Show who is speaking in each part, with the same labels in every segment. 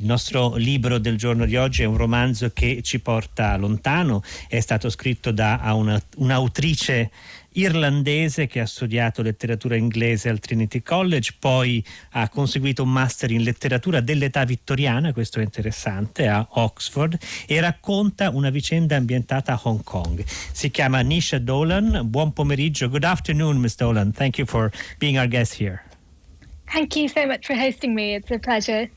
Speaker 1: Il nostro libro del giorno di oggi è un romanzo che ci porta lontano, è stato scritto da una, un'autrice irlandese che ha studiato letteratura inglese al Trinity College, poi ha conseguito un master in letteratura dell'età vittoriana, questo è interessante, a Oxford e racconta una vicenda ambientata a Hong Kong. Si chiama Nisha Dolan. Buon pomeriggio. Good afternoon, Ms. Dolan. Thank you for being our guest here.
Speaker 2: Thank you so much for hosting me. It's a pleasure.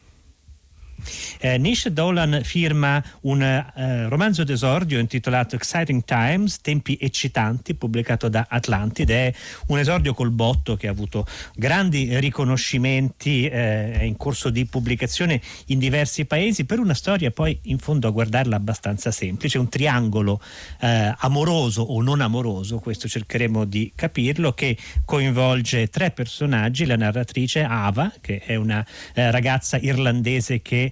Speaker 1: Eh, Nish Dolan firma un eh, romanzo d'esordio intitolato Exciting Times, Tempi eccitanti, pubblicato da Atlantid. È un esordio col botto che ha avuto grandi riconoscimenti, eh, è in corso di pubblicazione in diversi paesi, per una storia poi in fondo a guardarla abbastanza semplice, un triangolo eh, amoroso o non amoroso, questo cercheremo di capirlo, che coinvolge tre personaggi, la narratrice Ava, che è una eh, ragazza irlandese che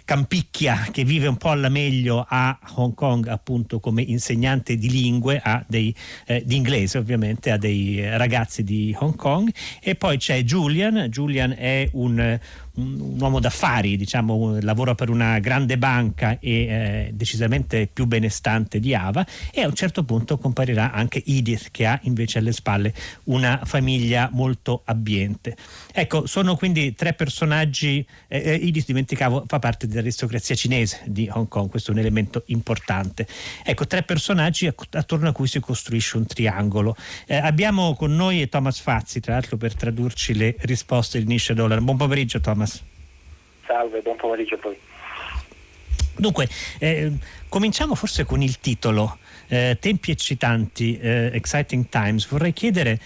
Speaker 1: campicchia che vive un po' alla meglio a Hong Kong appunto come insegnante di lingue dei, eh, di inglese ovviamente a dei ragazzi di Hong Kong. E poi c'è Julian. Julian è un, un uomo d'affari, diciamo, lavora per una grande banca e eh, decisamente più benestante di Ava. E a un certo punto comparirà anche Edith che ha invece alle spalle una famiglia molto abbiente. Ecco, sono quindi tre personaggi, eh, eh Edith dimenticavo fa parte dell'aristocrazia cinese di Hong Kong, questo è un elemento importante. Ecco, tre personaggi attorno a cui si costruisce un triangolo. Eh, abbiamo con noi Thomas Fazzi, tra l'altro per tradurci le risposte di Nisha Dollar. Buon pomeriggio Thomas.
Speaker 3: Salve, buon pomeriggio a voi.
Speaker 1: Dunque, eh, cominciamo forse con il titolo. Eh, tempi eccitanti, eh, exciting times. Vorrei chiedere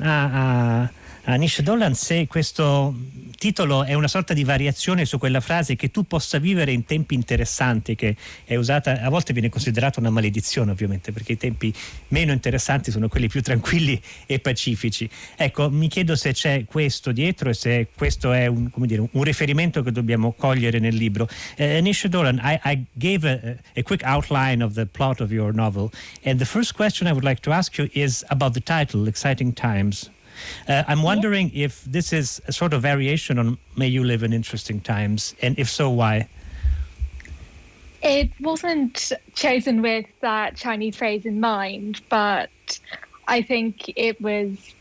Speaker 1: a, a, a Nish Dolan se questo titolo è una sorta di variazione su quella frase che tu possa vivere in tempi interessanti che è usata, a volte viene considerata una maledizione ovviamente perché i tempi meno interessanti sono quelli più tranquilli e pacifici. Ecco, mi chiedo se c'è questo dietro e se questo è un, dire, un riferimento che dobbiamo cogliere nel libro. Uh, Nish Dolan, I, I gave a, a quick outline of the plot of your novel and the first question I would like to ask you is about the title, Exciting Times. Uh, I'm wondering if this is a sort of variation on May You Live in Interesting Times, and if so, why?
Speaker 2: It wasn't chosen with that Chinese phrase in mind, but I think it was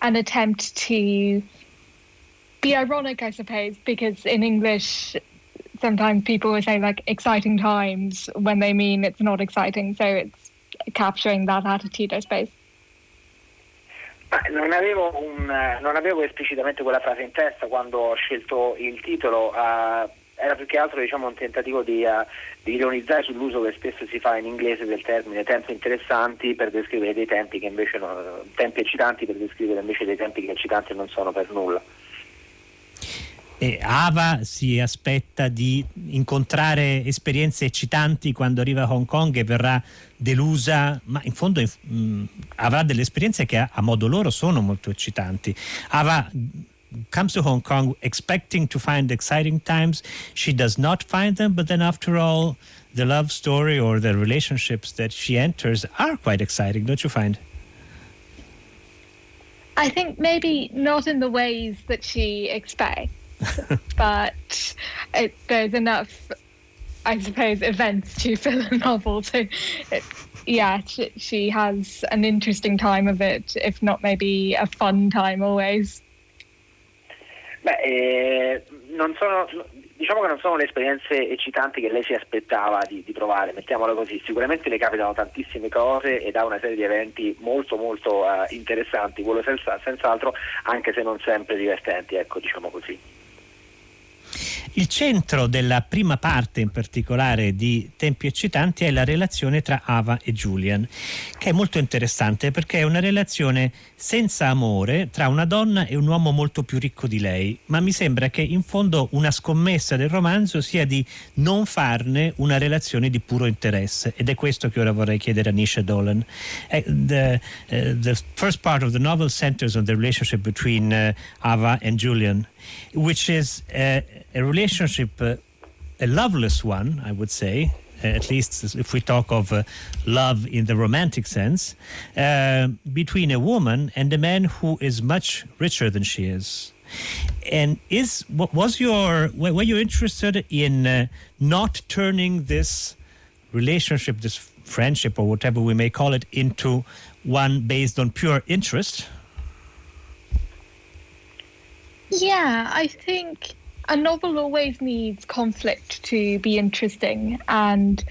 Speaker 2: an attempt to be ironic, I suppose, because in English, sometimes people will say like exciting times when they mean it's not exciting. So it's capturing that attitude, I suppose.
Speaker 3: Non avevo, un, non avevo, esplicitamente quella frase in testa quando ho scelto il titolo, uh, era più che altro diciamo, un tentativo di, uh, di, ironizzare sull'uso che spesso si fa in inglese del termine tempi interessanti per descrivere dei tempi che invece no, tempi eccitanti per descrivere invece dei tempi che eccitanti non sono per nulla.
Speaker 1: E Ava si aspetta di incontrare esperienze eccitanti quando arriva a Hong Kong e verrà delusa, ma in fondo mh, mm, avrà delle esperienze che a, a modo loro sono molto eccitanti. Ava comes to Hong Kong expecting to find exciting times. She does not find them, but then after all, the love story or the relationships that she enters are quite exciting, don't you find?
Speaker 2: I think maybe not in the ways that she expects. but it, there's enough, I suppose, events to fill a novel. So, it, yeah, she, she, has an interesting time of it, if not maybe a fun time always.
Speaker 3: Beh, eh, non sono, diciamo che non sono le esperienze eccitanti che lei si aspettava di, di, provare, mettiamola così. Sicuramente le capitano tantissime cose ed ha una serie di eventi molto molto uh, interessanti, quello senza, senz'altro, anche se non sempre divertenti, ecco, diciamo così.
Speaker 1: Il centro della prima parte in particolare di Tempi eccitanti è la relazione tra Ava e Julian, che è molto interessante perché è una relazione senza amore tra una donna e un uomo molto più ricco di lei, ma mi sembra che in fondo una scommessa del romanzo sia di non farne una relazione di puro interesse ed è questo che ora vorrei chiedere a Nisha Dolan. Uh, the, uh, the first part of the novel centers on the relationship between uh, Ava and Julian, which is a relationship, a loveless one, I would say, at least if we talk of uh, love in the romantic sense, uh, between a woman and a man who is much richer than she is. And is was your were you interested in uh, not turning this relationship, this friendship, or whatever we may call it, into one based on pure interest?
Speaker 2: Yeah, I think a novel always needs conflict to be interesting, and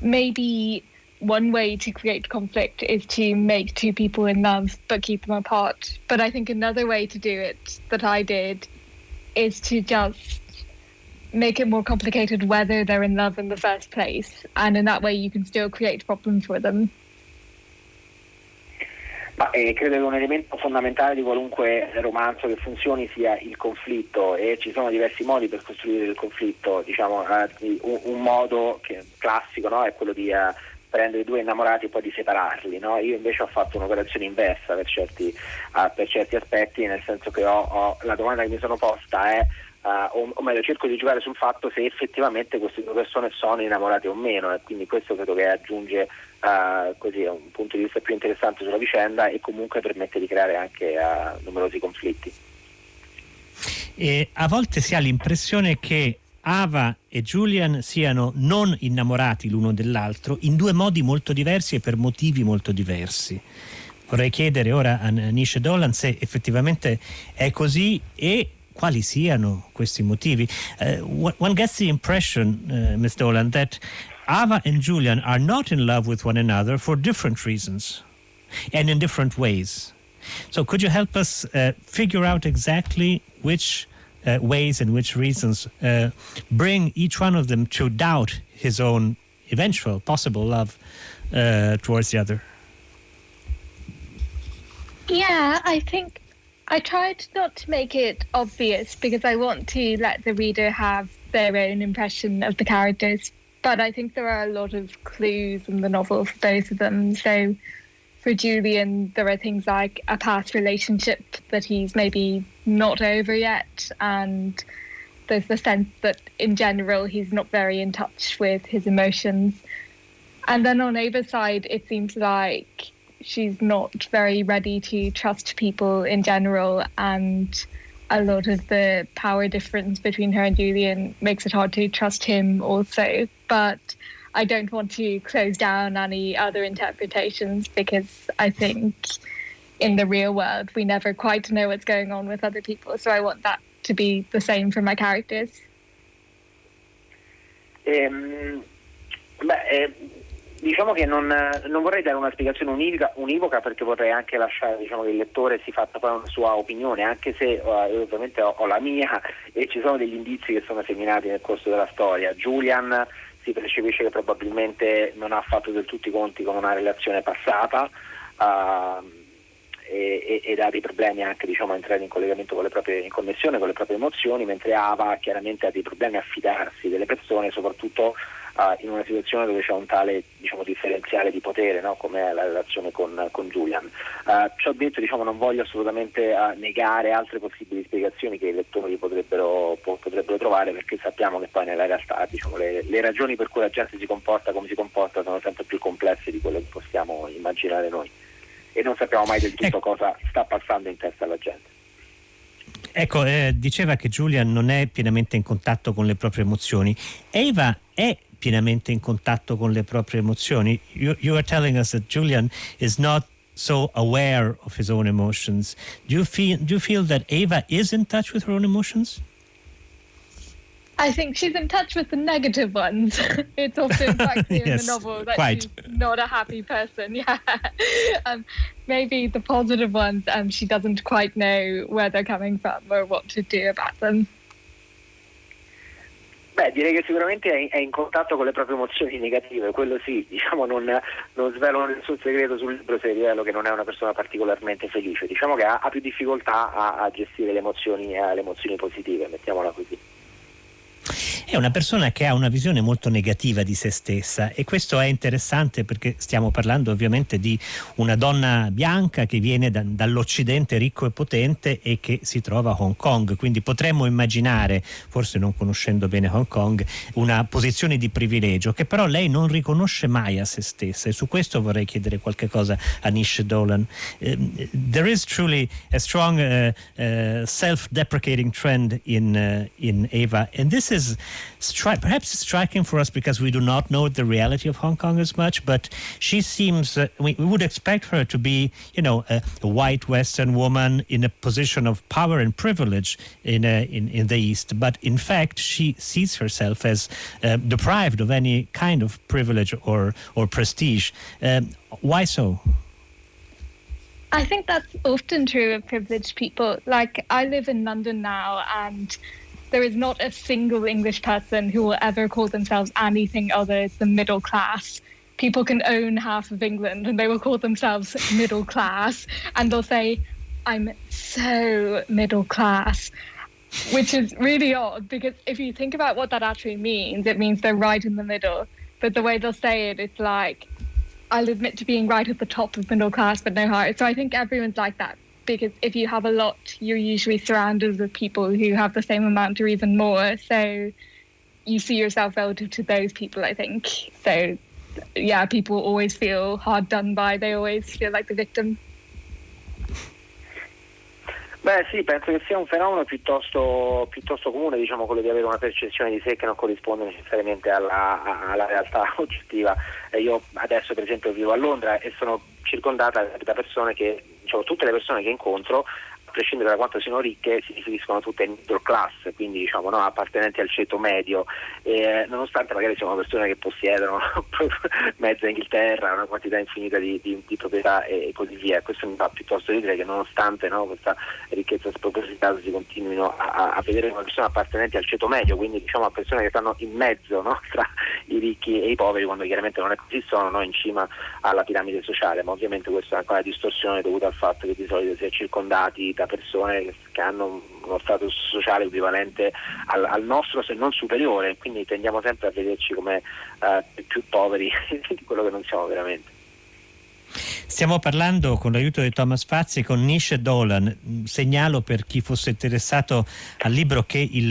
Speaker 2: maybe one way to create conflict is to make two people in love but keep them apart. But I think another way to do it that I did is to just make it more complicated whether they're in love in the first place. And in that way, you can still create problems for them.
Speaker 3: Ma eh, credo che un elemento fondamentale di qualunque romanzo che funzioni sia il conflitto e ci sono diversi modi per costruire il conflitto, diciamo, eh, un, un, modo che, classico no? è quello di eh, prendere due innamorati e poi di separarli. No? Io invece ho fatto un'operazione inversa per certi, uh, per certi aspetti, nel senso che ho, ho, la domanda che mi sono posta è o, o, meglio cerco di giocare sul fatto se effettivamente queste due persone sono innamorate o meno e quindi questo credo che aggiunge uh, così, un punto di vista più interessante sulla vicenda e comunque permette di creare anche uh, numerosi conflitti.
Speaker 1: E a volte si ha l'impressione che Ava e Julian siano non innamorati l'uno dell'altro in due modi molto diversi e per motivi molto diversi. Vorrei chiedere ora a Nisha Dolan se effettivamente è così e quali siano questi motivi. Uh, one gets the impression, uh, Ms. Dolan, that Ava and Julian are not in love with one another for different reasons and in different ways. So, could you help us uh, figure out exactly which uh, ways and which reasons uh, bring each one of them to doubt his own eventual possible love uh, towards the other?
Speaker 2: Yeah, I think I tried not to make it obvious because I want to let the reader have their own impression of the characters. But I think there are a lot of clues in the novel for both of them. So for Julian, there are things like a past relationship that he's maybe not over yet, and there's the sense that in general he's not very in touch with his emotions. And then on Ava's side, it seems like she's not very ready to trust people in general, and a lot of the power difference between her and Julian makes it hard to trust him also. But I don't want to close down any other interpretations because I think in the real world we never quite know what's going on with other people. So I want that to be the same for my characters.
Speaker 3: Um, beh, eh, diciamo che non, non, vorrei dare una spiegazione univoca, univoca perché vorrei anche lasciare diciamo, che il lettore si faccia poi una sua opinione, anche se uh, ovviamente ho, ho, la mia e ci sono degli indizi che sono seminati nel corso della storia. Julian si percepisce che probabilmente non ha fatto del tutto i conti con una relazione passata uh, e, ed ha dei problemi anche diciamo, a entrare in collegamento con le proprie in connessione con le proprie emozioni, mentre Ava chiaramente ha dei problemi a fidarsi delle persone, soprattutto uh, in una situazione dove c'è un tale diciamo, differenziale di potere, no? come è la relazione con, con Julian. Uh, ciò detto diciamo, non voglio assolutamente uh, negare altre possibili spiegazioni che i lettori potrebbero, po- potrebbero trovare perché sappiamo che poi nella realtà diciamo, le, le, ragioni per cui la gente si comporta come si comporta sono sempre più complesse di quello che possiamo immaginare noi e non sappiamo mai del tutto ecco. cosa sta passando in testa alla gente.
Speaker 1: Ecco, eh, diceva che Julian non è pienamente in contatto con le proprie emozioni. Eva è pienamente in contatto con le proprie emozioni. You, you are telling us that Julian is not so aware of his own emotions. Do you feel do you feel that Ava is in touch with her own emotions?
Speaker 2: I think she's in touch with the negative ones. it's often clear yes, in the novel that quite. she's not a happy person. Yeah, um, maybe the positive ones, um, she doesn't quite know where they're coming from or what to do about them.
Speaker 3: Beh, direi che sicuramente è, in contatto con le proprie emozioni negative, quello sì, diciamo non, non svelo nessun segreto sul libro se rivelo che non è una persona particolarmente felice, diciamo che ha, ha più difficoltà a, a, gestire le emozioni, eh, le emozioni positive, mettiamola così.
Speaker 1: È una persona che ha una visione molto negativa di se stessa e questo è interessante perché stiamo parlando ovviamente di una donna bianca che viene da, dall'Occidente ricco e potente e che si trova a Hong Kong, quindi potremmo immaginare, forse non conoscendo bene Hong Kong, una posizione di privilegio che però lei non riconosce mai a se stessa e su questo vorrei chiedere qualche cosa a Nish Dolan. Uh, there is truly a strong uh, uh, self-deprecating trend in uh, in Ava, and this is stri- perhaps it's striking for us because we do not know the reality of Hong Kong as much. But she seems uh, we, we, would expect her to be, you know, a, a, white Western woman in a position of power and privilege in in in the East. But in fact, she sees herself as uh, deprived of any kind of privilege or or prestige. Um, why so?
Speaker 2: I think that's often true of privileged people. Like, I live in London now, and there is not a single English person who will ever call themselves anything other than middle class. People can own half of England and they will call themselves middle class, and they'll say, I'm so middle class, which is really odd because if you think about what that actually means, it means they're right in the middle. But the way they'll say it, it's like, I'll admit to being right at the top of middle class, but no higher. So I think everyone's like that because if you have a lot, you're usually surrounded with people who have the same amount or even more. So you see yourself relative to those people, I think. So yeah, people always feel hard done by. They always feel like the victim.
Speaker 3: Beh sì, penso che sia un fenomeno piuttosto, piuttosto, comune, diciamo quello di avere una percezione di sé che non corrisponde necessariamente alla, alla realtà oggettiva. Eh, io adesso per esempio vivo a Londra e sono circondata da persone che, diciamo, tutte le persone che incontro prescindere da quanto siano ricche, si riferiscono tutte in middle class, quindi diciamo, no, appartenenti al ceto medio, eh, nonostante magari siano persone che possiedono mezza Inghilterra, una quantità infinita di, di, di, proprietà e così via. Questo mi fa piuttosto ridere che nonostante no, questa ricchezza spropositata si continuino a, a, vedere come persone appartenenti al ceto medio, quindi diciamo a persone che stanno in mezzo no, tra i ricchi e i poveri, quando chiaramente non è così, sono in cima alla piramide sociale, ma ovviamente questa è anche una distorsione dovuta al fatto che di solito si è circondati da persone che hanno uno status sociale equivalente al, al, nostro se non superiore, quindi tendiamo sempre a vederci come uh, più poveri di quello che non siamo veramente.
Speaker 1: Stiamo parlando con l'aiuto di Thomas Fazzi con Nish Dolan. Segnalo per chi fosse interessato al libro che il,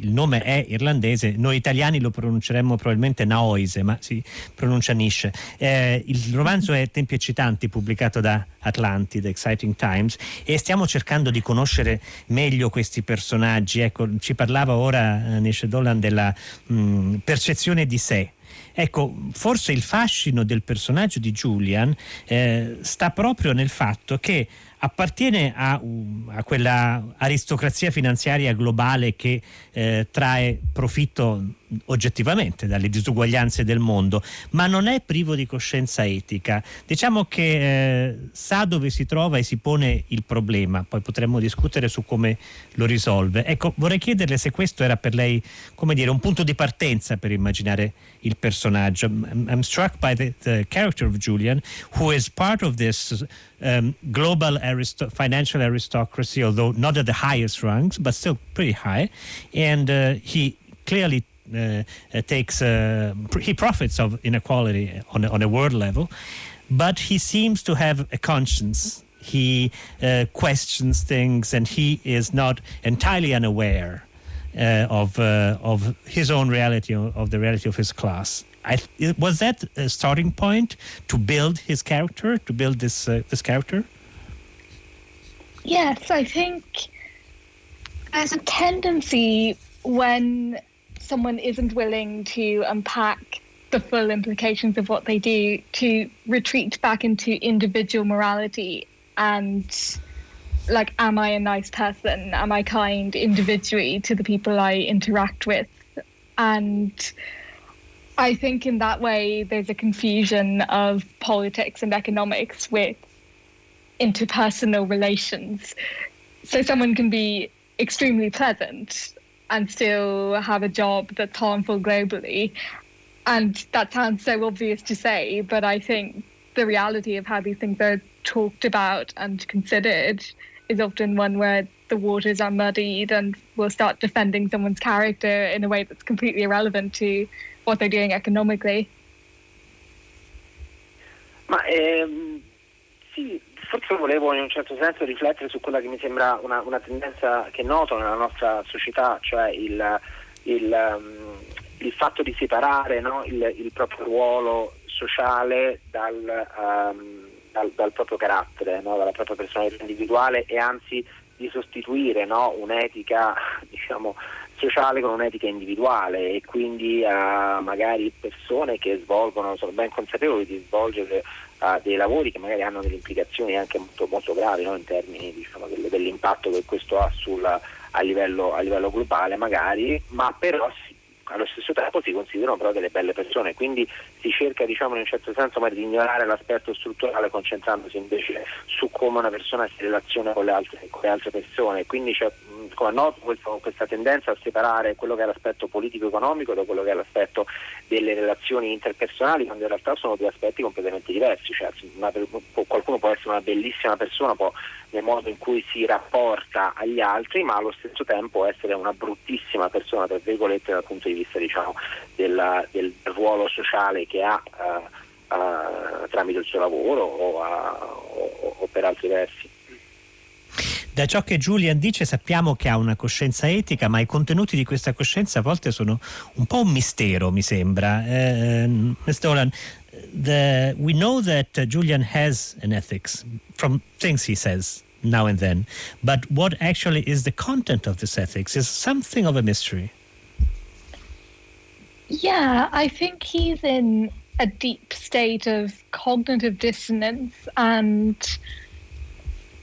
Speaker 1: il, nome è irlandese, noi italiani lo pronunceremmo probabilmente Naoise, ma si pronuncia Nish. Eh, il romanzo è Tempi eccitanti, pubblicato da Atlantide, Exciting Times, e stiamo cercando di conoscere meglio questi personaggi. Ecco, ci parlava ora eh, Nish Dolan della mh, mm, percezione di sé Ecco, forse il fascino del personaggio di Julian eh, sta proprio nel fatto che appartiene a, a quella aristocrazia finanziaria globale che eh, trae profitto oggettivamente dalle disuguaglianze del mondo, ma non è privo di coscienza etica. Diciamo che eh, sa dove si trova e si pone il problema, poi potremmo discutere su come lo risolve. Ecco, vorrei chiederle se questo era per lei, come dire, un punto di partenza per immaginare il personaggio. I'm, I'm struck by the, the, character of Julian, who is part of this um, global financial aristocracy, although not at the highest ranks, but still pretty high. And uh, he clearly uh, uh, takes uh, he profits of inequality on a, on a world level, but he seems to have a conscience. He uh, questions things, and he is not entirely unaware uh, of of his own reality, of the reality of his class. I, was that a starting point to build his character, to build this uh, this character?
Speaker 2: Yes, I think there's a tendency when someone isn't willing to unpack the full implications of what they do to retreat back into individual morality and like am i a nice person am i kind individually to the people i interact with and i think in that way there's a confusion of politics and economics with interpersonal relations so someone can be extremely pleasant and still have a job that's harmful globally. And that sounds so obvious to say, but I think the reality of how these things are talked about and considered is often one where the waters are muddied and we'll start defending someone's character in a way that's completely irrelevant to what they're doing economically.
Speaker 3: Ma ehm, sì, forse volevo in un certo senso riflettere su quella che mi sembra una, una tendenza che noto nella nostra società, cioè il, il, um, il fatto di separare no, il, il, proprio ruolo sociale dal, um, dal, dal proprio carattere, no, dalla propria personalità individuale e anzi di sostituire no, un'etica diciamo, sociale con un'etica individuale e quindi uh, magari persone che svolgono, sono ben consapevoli di svolgere uh, dei lavori che magari hanno delle implicazioni anche molto, molto gravi no? in termini diciamo, dell'impatto che questo ha sul, a, livello, a livello globale magari, ma però si allo stesso tempo si considerano però delle belle persone, quindi si cerca diciamo in un certo senso di ignorare l'aspetto strutturale concentrandosi invece su come una persona si relaziona con le altre, con le altre persone, quindi c'è come noto questo, questa tendenza a separare quello che è l'aspetto politico-economico da quello che è l'aspetto delle relazioni interpersonali, quando in realtà sono due aspetti completamente diversi, cioè, una, qualcuno può essere una bellissima persona può, nel modo in cui si rapporta agli altri, ma allo stesso tempo essere una bruttissima persona, tra virgolette, dal punto di vista diciamo, della, del ruolo sociale che ha uh, uh, tramite il suo lavoro o, uh, o, o per altri versi.
Speaker 1: Da ciò che Julian dice sappiamo che ha una coscienza etica, ma i contenuti di questa coscienza a volte sono un po' un mistero, mi sembra. Uh, Mr. Olan, the, we know that Julian has an ethics from things he says now and then, but what actually is the content of this ethics is something of a mystery.
Speaker 2: Yeah, I think he's in a deep state of cognitive dissonance and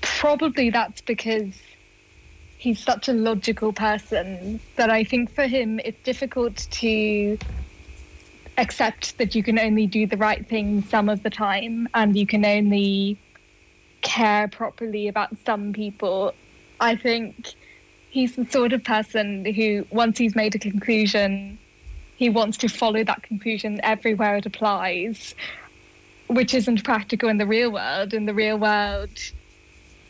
Speaker 2: probably that's because he's such a logical person that I think for him it's difficult to accept that you can only do the right thing some of the time and you can only care properly about some people. I think he's the sort of person who, once he's made a conclusion, he wants to follow that conclusion everywhere it applies, which isn't practical in the real world. In the real world,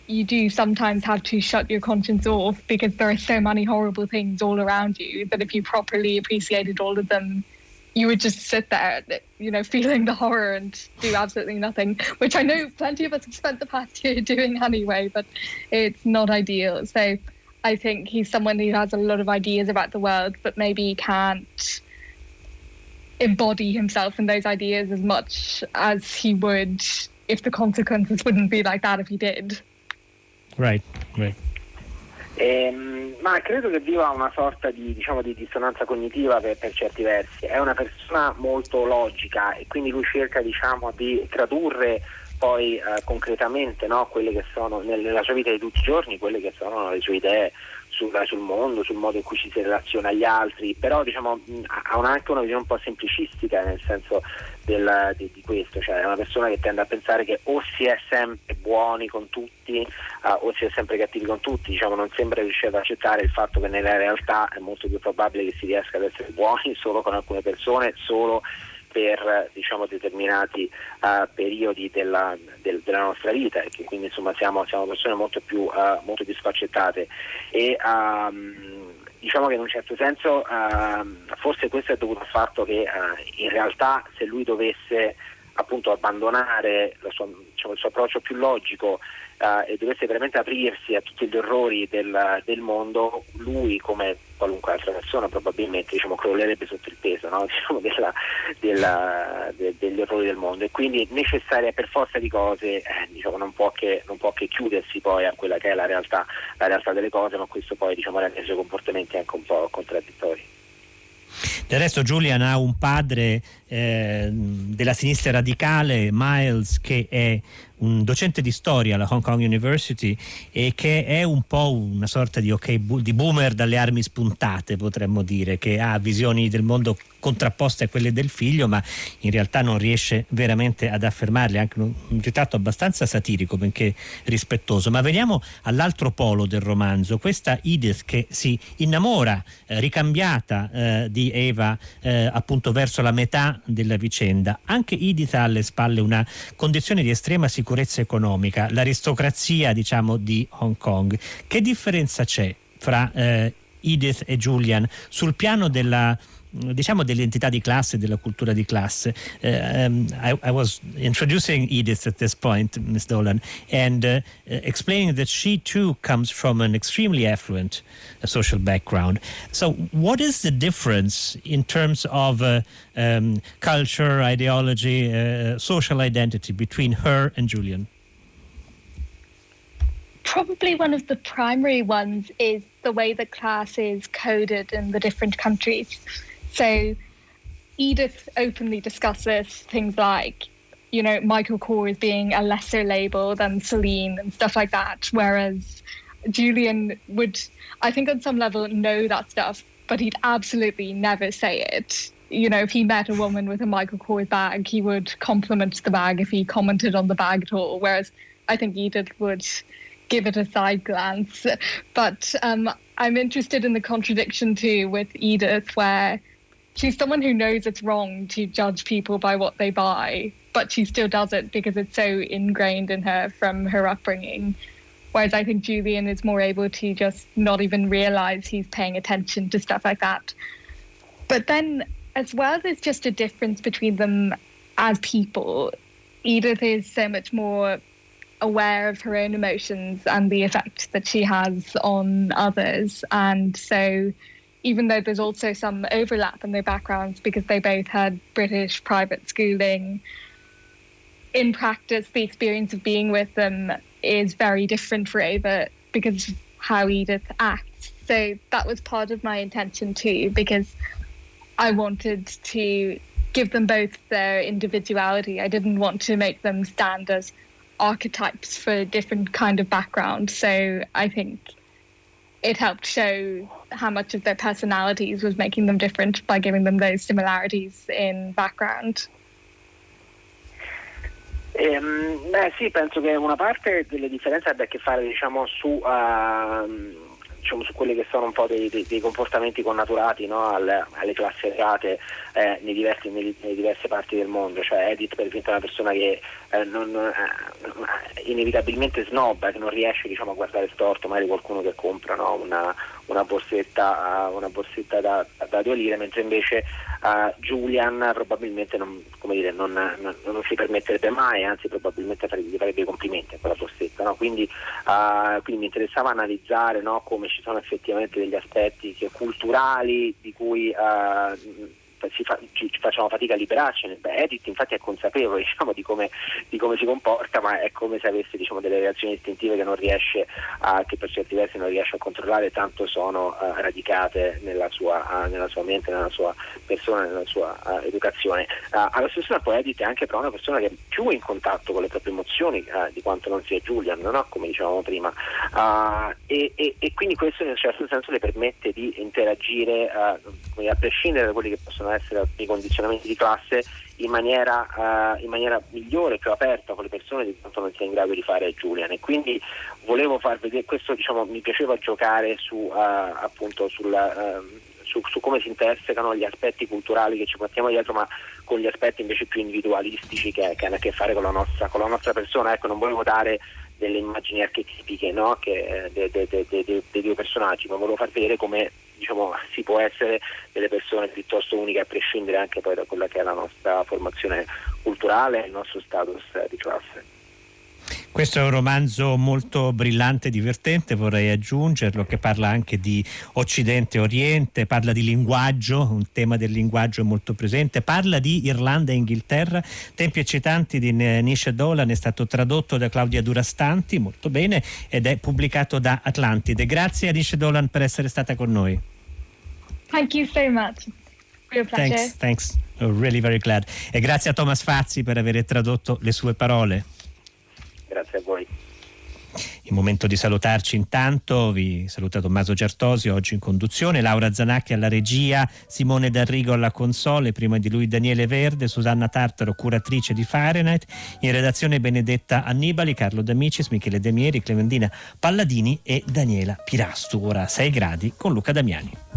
Speaker 2: you do sometimes have to shut your conscience off because there are so many horrible things all around you that if you properly appreciated all of them, you would just sit there, you know, feeling the horror and do absolutely nothing, which I know plenty of us have spent the past year doing anyway, but it's not ideal. So I think he's someone who has a lot of ideas about the world, but maybe can't embody himself in those ideas as much as he would if the consequences wouldn't be like that if he did.
Speaker 1: Right, right.
Speaker 3: Ehm, ma credo che viva una sorta di, diciamo, di dissonanza cognitiva per, per, certi versi. È una persona molto logica e quindi lui cerca diciamo, di tradurre poi eh, concretamente no, quelle che sono nella sua vita di tutti i giorni, quelle che sono le sue idee sul, sul, mondo, sul modo in cui ci si relaziona agli altri, però diciamo, ha anche una visione un po' semplicistica nel senso del, di, di, questo, cioè è una persona che tende a pensare che o si è sempre buoni con tutti uh, o si è sempre cattivi con tutti, diciamo, non sembra riuscire ad accettare il fatto che nella realtà è molto più probabile che si riesca ad essere buoni solo con alcune persone, solo per diciamo, determinati uh, periodi della, del, della, nostra vita e che quindi insomma, siamo, siamo, persone molto più, uh, molto più sfaccettate e um, diciamo che in un certo senso uh, forse questo è dovuto al fatto che in realtà se lui dovesse appunto abbandonare sua, diciamo, il suo approccio più logico uh, e dovesse veramente aprirsi a tutti gli orrori del, del, mondo, lui come qualunque altra persona probabilmente diciamo, crollerebbe sotto il peso no? diciamo, della, della, de, degli orrori del mondo e quindi necessaria per forza di cose eh, diciamo, non, può che, non, può che, chiudersi poi a quella che è la realtà, la realtà delle cose, ma questo poi diciamo, rende i suoi comportamenti anche un po' contraddittori.
Speaker 1: Del resto Julian ha un padre eh, della sinistra radicale, Miles, che è un docente di storia alla Hong Kong University e che è un po' una sorta di, okay, di boomer dalle armi spuntate, potremmo dire, che ha visioni del mondo contrapposte a quelle del figlio, ma in realtà non riesce veramente ad affermarle, anche un, un ritratto abbastanza satirico, benché rispettoso. Ma veniamo all'altro polo del romanzo, questa Edith che si innamora, eh, ricambiata eh, di Eva eh, appunto verso la metà della vicenda. Anche Edith ha alle spalle una condizione di estrema sicurezza economica, l'aristocrazia diciamo di Hong Kong. Che differenza c'è fra eh, Edith e Julian sul piano della diciamo dell'entità di classe, della cultura di classe. Uh, um, I, I, was introducing Edith at this point, Ms. Dolan, and uh, explaining that she too comes from an extremely affluent uh, social background. So, what is the difference in terms of uh, um, culture, ideology, uh, social identity between her and Julian?
Speaker 2: Probably one of the primary ones is the way the class is coded in the different countries. So Edith openly discusses things like, you know, Michael Kors being a lesser label than Celine and stuff like that. Whereas Julian would, I think, on some level, know that stuff, but he'd absolutely never say it. You know, if he met a woman with a Michael Kors bag, he would compliment the bag if he commented on the bag at all. Whereas I think Edith would give it a side glance. But um, I'm interested in the contradiction too with Edith, where she's someone who knows it's wrong to judge people by what they buy, but she still does it because it's so ingrained in her from her upbringing. Whereas I think Julian is more able to just not even realize he's paying attention to stuff like that. But then, as well, there's just a difference between them as people. Edith is so much more aware of her own emotions and the effect that she has on others. And so even though there's also some overlap in their backgrounds because they both had British private schooling, in practice, the experience of being with them is very different for Ava because of how Edith acts. So that was part of my intention too, because I wanted to give them both their individuality. I didn't want to make them stand as archetypes for different kind of background. So I think it helped show how much of their personalities was making them different by giving them those similarities in background.
Speaker 3: Ehm, beh sì, penso che una parte delle differenze abbia a che fare diciamo, su, uh, diciamo, su quelli che sono un po' dei, dei, dei comportamenti connaturati no? alle, alle, classi errate eh, nelle, nelle, diverse parti del mondo. Cioè Edith per esempio è una persona che eh, non, eh, inevitabilmente snobba, che non riesce diciamo, a guardare storto magari qualcuno che compra no? una, una, borsetta, una borsetta da, da, due lire, mentre invece uh, Julian probabilmente non, dire, non, non, non, si permetterebbe mai, anzi probabilmente gli farebbe complimenti a quella borsetta. No? Quindi, uh, quindi, mi interessava analizzare come ci sono effettivamente degli aspetti culturali di cui uh, fa, ci, ci, facciamo fatica a liberarcene. Beh, Edith infatti è consapevole diciamo, di, come, di, come, si comporta, ma è come se avesse diciamo, delle reazioni istintive che non riesce a, che per certi versi non riesce a controllare, tanto sono uh, radicate nella sua, uh, nella sua, mente, nella sua persona, nella sua uh, educazione. allo stesso tempo Edith è anche però una persona che è più in contatto con le proprie emozioni di quanto non sia Julian, no? come dicevamo prima, e, e, e, quindi questo in un certo senso le permette di interagire a prescindere da quelli che possono essere dei condizionamenti di classe in maniera, uh, in maniera migliore, più aperta con le persone di quanto non sia in grado di fare Julian e quindi volevo far vedere, questo diciamo, mi piaceva giocare su, uh, appunto sulla, uh, su, su, come si intersecano gli aspetti culturali che ci portiamo dietro ma con gli aspetti invece più individualistici che, che hanno a che fare con la nostra, con la nostra persona, ecco non volevo dare delle immagini archetipiche no? che, de, de, de, dei due personaggi, ma volevo far vedere come diciamo, si può essere delle persone piuttosto uniche a prescindere anche poi da quella che è la nostra formazione culturale e il nostro status di classe.
Speaker 1: Questo è un romanzo molto brillante e divertente, vorrei aggiungerlo, che parla anche di Occidente e Oriente, parla di linguaggio, un tema del linguaggio molto presente, parla di Irlanda e Inghilterra, Tempi eccitanti di Nisha Dolan è stato tradotto da Claudia Durastanti, molto bene, ed è pubblicato da Atlantide. Grazie a Nisha Dolan per essere stata con noi.
Speaker 2: Thank you so much. Real pleasure.
Speaker 1: Thanks, thanks. Oh, really very glad. E grazie a Thomas Fazzi per aver tradotto le sue parole.
Speaker 3: Grazie a voi.
Speaker 1: Il momento di salutarci intanto, vi saluta Tommaso Certosi oggi in conduzione, Laura Zanacchi alla regia, Simone D'Arrigo alla console, prima di lui Daniele Verde, Susanna Tartaro curatrice di Fahrenheit, in redazione Benedetta Annibali, Carlo D'Amicis, Michele Demieri, Clementina Palladini e Daniela Pirastu. Ora 6 gradi con Luca Damiani.